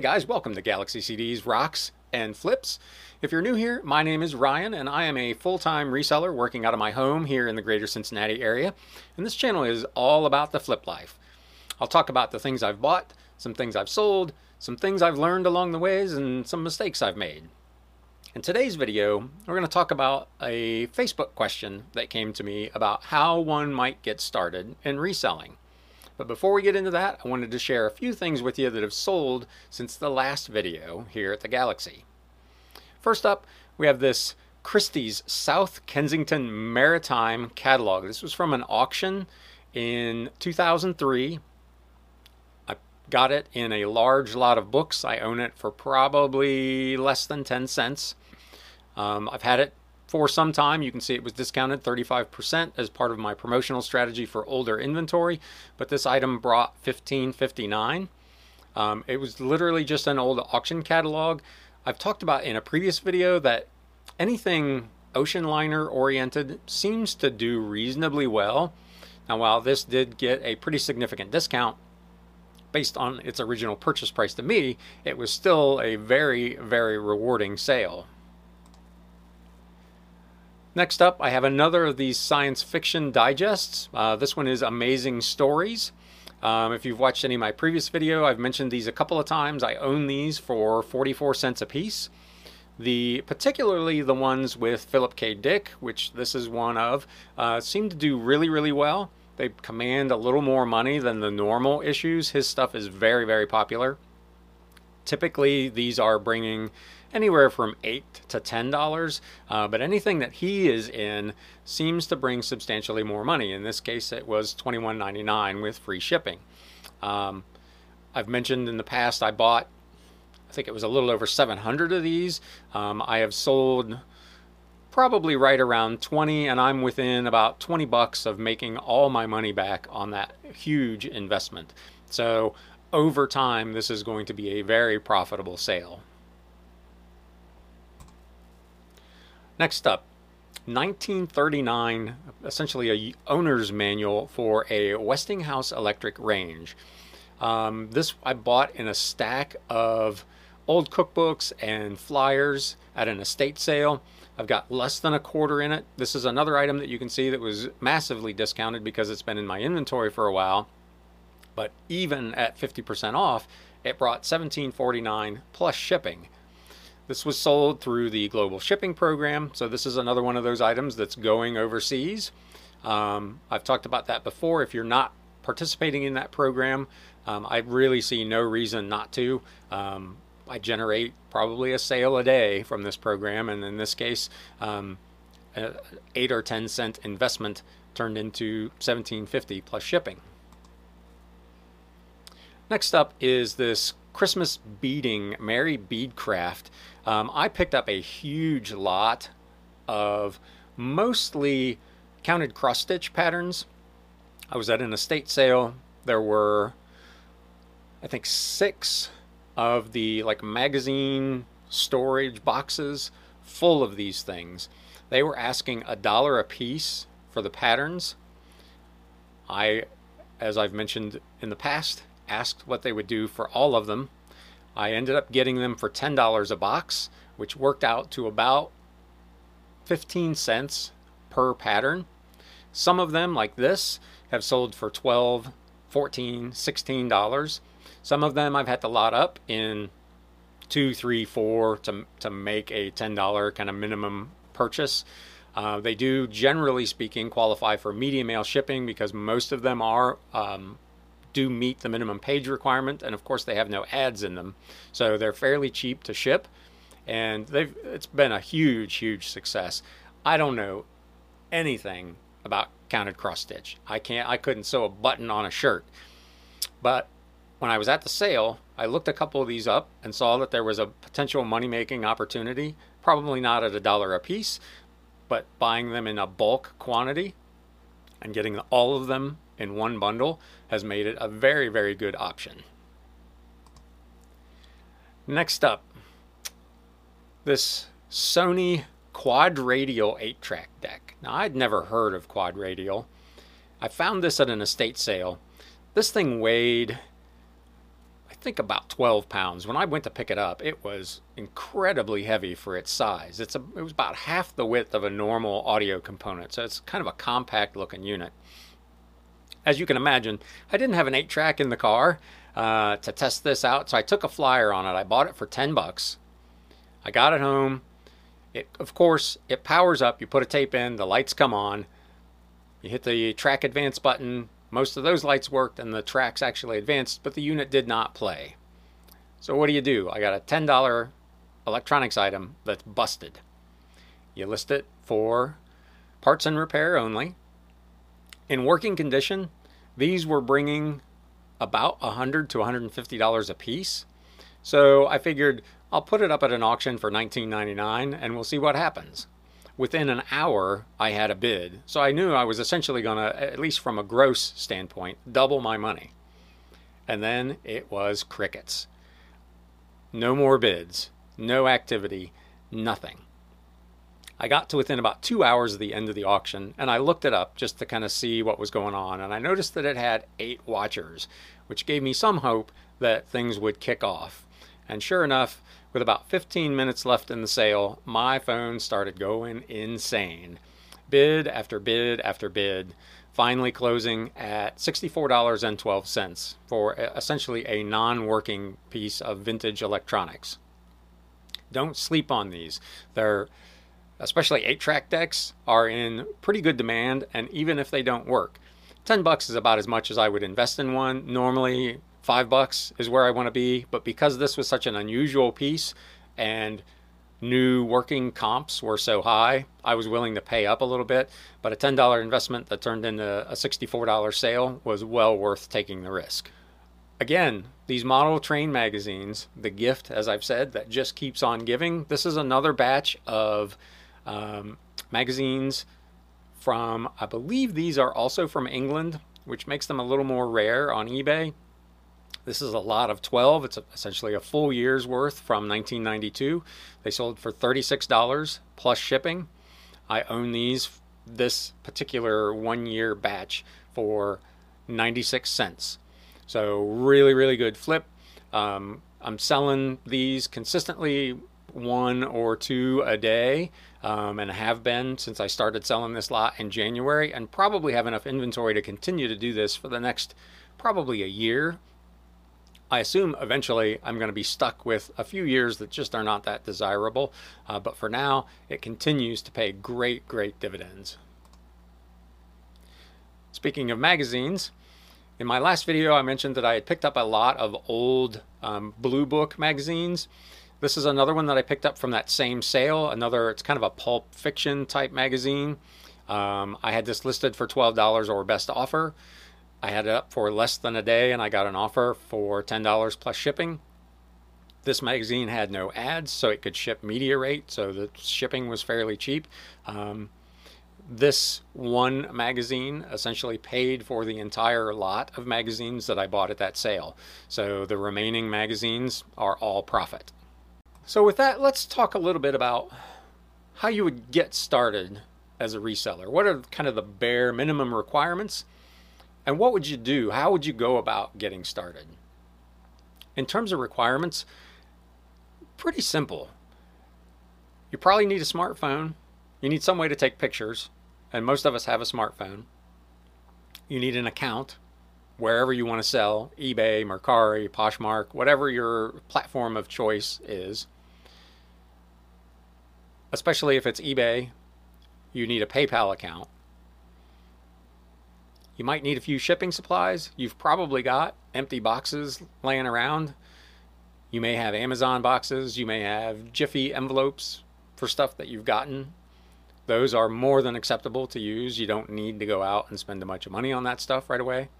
Hey guys, welcome to Galaxy CDs, Rocks, and Flips. If you're new here, my name is Ryan and I am a full-time reseller working out of my home here in the greater Cincinnati area. And this channel is all about the flip life. I'll talk about the things I've bought, some things I've sold, some things I've learned along the ways, and some mistakes I've made. In today's video, we're going to talk about a Facebook question that came to me about how one might get started in reselling. But before we get into that, I wanted to share a few things with you that have sold since the last video here at the Galaxy. First up, we have this Christie's South Kensington Maritime catalog. This was from an auction in 2003. I got it in a large lot of books. I own it for probably less than 10 cents. Um, I've had it for some time. You can see it was discounted 35% as part of my promotional strategy for older inventory, but this item brought 1559. Um, it was literally just an old auction catalog. I've talked about in a previous video that anything ocean liner oriented seems to do reasonably well. Now, while this did get a pretty significant discount based on its original purchase price to me, it was still a very, very rewarding sale. Next up, I have another of these science fiction digests. Uh, this one is Amazing Stories. Um, if you've watched any of my previous video, I've mentioned these a couple of times. I own these for 44 cents a piece. The particularly the ones with Philip K. Dick, which this is one of, uh, seem to do really, really well. They command a little more money than the normal issues. His stuff is very, very popular. Typically, these are bringing anywhere from eight to ten dollars, uh, but anything that he is in seems to bring substantially more money. In this case, it was twenty-one ninety-nine with free shipping. Um, I've mentioned in the past I bought, I think it was a little over 700 of these. Um, I have sold probably right around 20 and I'm within about 20 bucks of making all my money back on that huge investment. So over time, this is going to be a very profitable sale. Next up, 1939, essentially a owner's manual for a Westinghouse electric range. Um, this I bought in a stack of old cookbooks and flyers at an estate sale. I've got less than a quarter in it. This is another item that you can see that was massively discounted because it's been in my inventory for a while. But even at 50% off, it brought 17.49 plus shipping. This was sold through the global shipping program, so this is another one of those items that's going overseas. Um, I've talked about that before. If you're not participating in that program, um, I really see no reason not to. Um, I generate probably a sale a day from this program, and in this case, um, eight or ten cent investment turned into 1750 plus shipping. Next up is this Christmas beading Mary Beadcraft. Um, I picked up a huge lot of mostly counted cross stitch patterns. I was at an estate sale. There were, I think, six of the like magazine storage boxes full of these things. They were asking a dollar a piece for the patterns. I, as I've mentioned in the past, asked what they would do for all of them. I ended up getting them for $10 a box, which worked out to about 15 cents per pattern. Some of them, like this, have sold for 12, 14, 16 dollars. Some of them I've had to lot up in two, three, four to to make a ten dollar kind of minimum purchase. Uh, they do, generally speaking, qualify for media mail shipping because most of them are um, do meet the minimum page requirement, and of course they have no ads in them, so they're fairly cheap to ship, and they've it's been a huge, huge success. I don't know anything about counted cross stitch. I can't, I couldn't sew a button on a shirt, but when I was at the sale, I looked a couple of these up and saw that there was a potential money making opportunity. Probably not at a dollar a piece, but buying them in a bulk quantity and getting all of them in one bundle has made it a very, very good option. Next up, this Sony Quadradial 8 track deck. Now, I'd never heard of Quadradial. I found this at an estate sale. This thing weighed, think about 12 pounds. When I went to pick it up, it was incredibly heavy for its size. It's a, it was about half the width of a normal audio component, so it's kind of a compact looking unit. As you can imagine, I didn't have an 8 track in the car uh, to test this out, so I took a flyer on it. I bought it for 10 bucks. I got it home. It, of course, it powers up. You put a tape in, the lights come on. You hit the track advance button. Most of those lights worked and the tracks actually advanced, but the unit did not play. So what do you do? I got a $10 electronics item that's busted. You list it for parts and repair only. In working condition, these were bringing about 100 to $150 a piece. So I figured I'll put it up at an auction for $19.99 and we'll see what happens. Within an hour, I had a bid, so I knew I was essentially going to, at least from a gross standpoint, double my money. And then it was crickets. No more bids, no activity, nothing. I got to within about two hours of the end of the auction and I looked it up just to kind of see what was going on. And I noticed that it had eight watchers, which gave me some hope that things would kick off. And sure enough, with about 15 minutes left in the sale, my phone started going insane. Bid after bid after bid, finally closing at $64.12 for uh, essentially a non working piece of vintage electronics. Don't sleep on these. They're especially 8 track decks are in pretty good demand and even if they don't work 10 bucks is about as much as I would invest in one normally five bucks is where I want to be. But because this was such an unusual piece and new working comps were so high, I was willing to pay up a little bit. But a $10 investment that turned into a $64 sale was well worth taking the risk. Again, these model train magazines, the gift, as I've said, that just keeps on giving. This is another batch of um, magazines from, I believe these are also from England, which makes them a little more rare on eBay. This is a lot of 12. It's essentially a full year's worth from 1992. They sold for $36 plus shipping. I own these, this particular one year batch, for 96 cents. So, really, really good flip. Um, I'm selling these consistently one or two a day um, and have been since I started selling this lot in January, and probably have enough inventory to continue to do this for the next probably a year I assume eventually I'm going to be stuck with a few years that just are not that desirable, uh, but for now, it continues to pay great, great dividends. Speaking of magazines, in my last video, I mentioned that I had picked up a lot of old um, Blue Book magazines. This is another one that I picked up from that same sale. Another, it's kind of a pulp fiction type magazine. Um, I had this listed for $12 or best offer. I had it up for less than a day and I got an offer for $10 plus shipping. This magazine had no ads, so it could ship media rate, so the shipping was fairly cheap. Um, this one magazine essentially paid for the entire lot of magazines that I bought at that sale. So the remaining magazines are all profit. So, with that, let's talk a little bit about how you would get started as a reseller. What are kind of the bare minimum requirements? And what would you do? How would you go about getting started? In terms of requirements, pretty simple. You probably need a smartphone. You need some way to take pictures, and most of us have a smartphone. You need an account wherever you want to sell eBay, Mercari, Poshmark, whatever your platform of choice is. Especially if it's eBay, you need a PayPal account. You might need a few shipping supplies. You've probably got empty boxes laying around. You may have Amazon boxes. You may have Jiffy envelopes for stuff that you've gotten. Those are more than acceptable to use. You don't need to go out and spend a bunch of money on that stuff right away.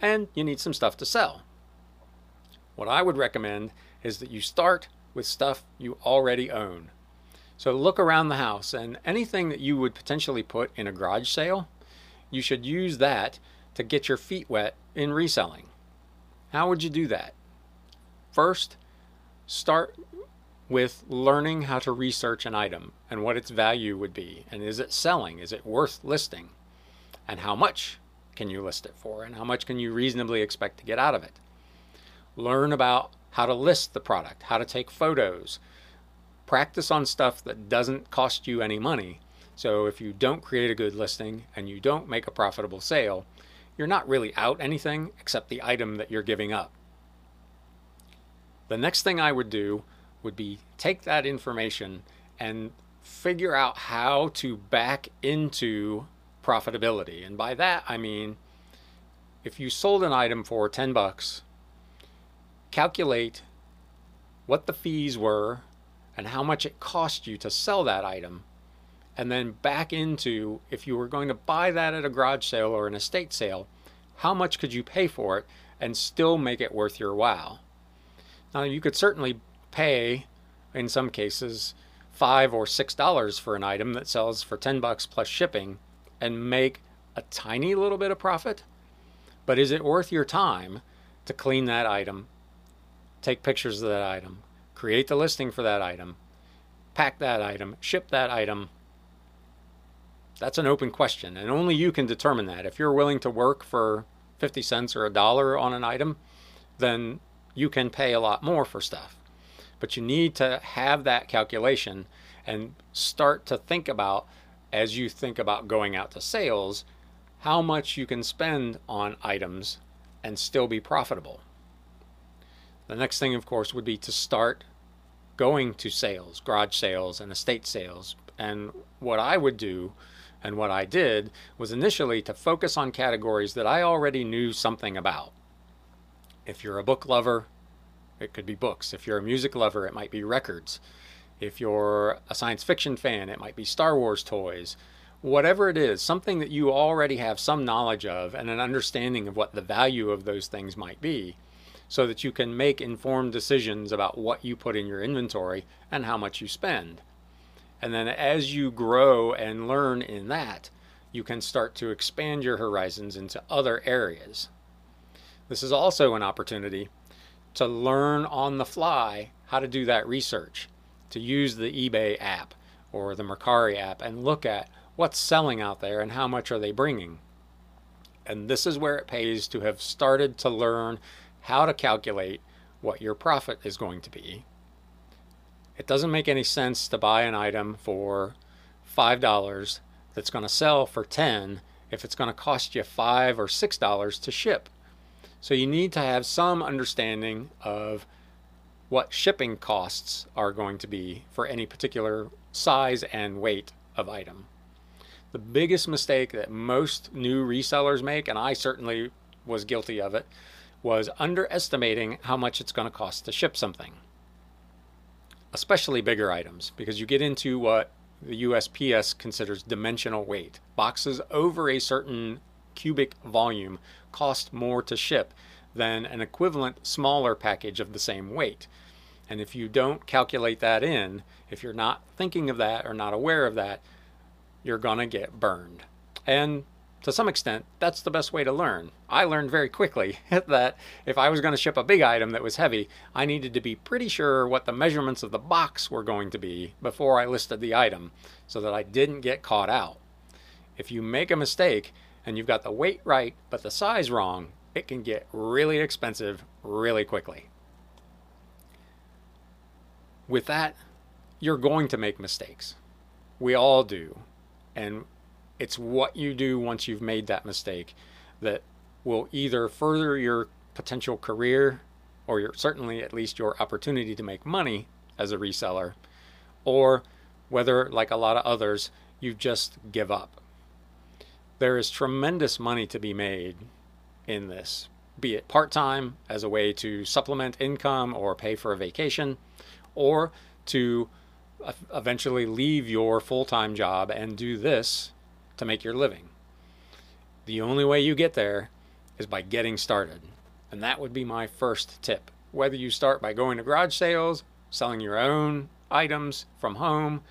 And you need some stuff to sell. What I would recommend is that you start with stuff you already own. So look around the house and anything that you would potentially put in a garage sale you should use that to get your feet wet in reselling. How would you do that? First, start with learning how to research an item and what its value would be. And is it selling? Is it worth listing? And how much can you list it for? And how much can you reasonably expect to get out of it? Learn about how to list the product, how to take photos. Practice on stuff that doesn't cost you any money. So if you don't create a good listing and you don't make a profitable sale, you're not really out anything except the item that you're giving up. The next thing I would do would be take that information and figure out how to back into profitability. And by that, I mean if you sold an item for 10 bucks, calculate what the fees were and how much it cost you to sell that item and then back into if you were going to buy that at a garage sale or an estate sale, how much could you pay for it and still make it worth your while? Now, you could certainly pay, in some cases, five or six dollars for an item that sells for 10 bucks plus shipping and make a tiny little bit of profit. But is it worth your time to clean that item, take pictures of that item, create the listing for that item, pack that item, ship that item, that's an open question, and only you can determine that. If you're willing to work for 50 cents or a dollar on an item, then you can pay a lot more for stuff. But you need to have that calculation and start to think about, as you think about going out to sales, how much you can spend on items and still be profitable. The next thing, of course, would be to start going to sales, garage sales, and estate sales. And what I would do and what I did was initially to focus on categories that I already knew something about. If you're a book lover, it could be books. If you're a music lover, it might be records. If you're a science fiction fan, it might be Star Wars toys. Whatever it is, something that you already have some knowledge of and an understanding of what the value of those things might be, so that you can make informed decisions about what you put in your inventory and how much you spend. And then as you grow and learn in that, you can start to expand your horizons into other areas. This is also an opportunity to learn on the fly how to do that research, to use the eBay app or the Mercari app and look at what's selling out there and how much are they bringing. And this is where it pays to have started to learn how to calculate what your profit is going to be it doesn't make any sense to buy an item for $5 that's going to sell for 10 if it's going to cost you 5 or $6 to ship. So you need to have some understanding of what shipping costs are going to be for any particular size and weight of item. The biggest mistake that most new resellers make, and I certainly was guilty of it, was underestimating how much it's going to cost to ship something especially bigger items, because you get into what the USPS considers dimensional weight. Boxes over a certain cubic volume cost more to ship than an equivalent smaller package of the same weight. And if you don't calculate that in, if you're not thinking of that or not aware of that, you're going to get burned. And to some extent, that's the best way to learn. I learned very quickly that if I was going to ship a big item that was heavy, I needed to be pretty sure what the measurements of the box were going to be before I listed the item so that I didn't get caught out. If you make a mistake and you've got the weight right but the size wrong, it can get really expensive really quickly. With that, you're going to make mistakes. We all do. And it's what you do once you've made that mistake that will either further your potential career or your, certainly at least your opportunity to make money as a reseller, or whether, like a lot of others, you just give up. There is tremendous money to be made in this, be it part time as a way to supplement income or pay for a vacation, or to eventually leave your full time job and do this to make your living. The only way you get there is by getting started. And that would be my first tip. Whether you start by going to garage sales, selling your own items from home,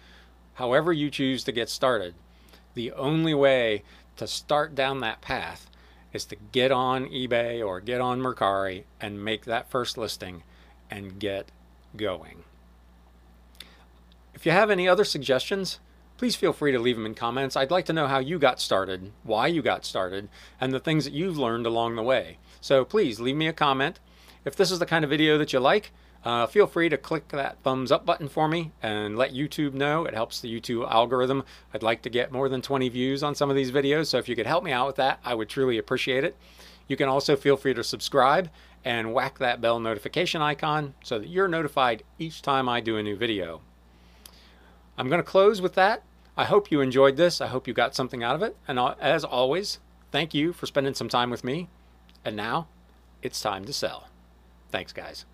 however you choose to get started, the only way to start down that path is to get on eBay or get on Mercari and make that first listing and get going. If you have any other suggestions, please feel free to leave them in comments. I'd like to know how you got started, why you got started, and the things that you've learned along the way. So please leave me a comment. If this is the kind of video that you like, uh, feel free to click that thumbs up button for me and let YouTube know. It helps the YouTube algorithm. I'd like to get more than 20 views on some of these videos, so if you could help me out with that, I would truly appreciate it. You can also feel free to subscribe and whack that bell notification icon so that you're notified each time I do a new video. I'm going to close with that. I hope you enjoyed this. I hope you got something out of it. And as always, thank you for spending some time with me. And now it's time to sell. Thanks, guys.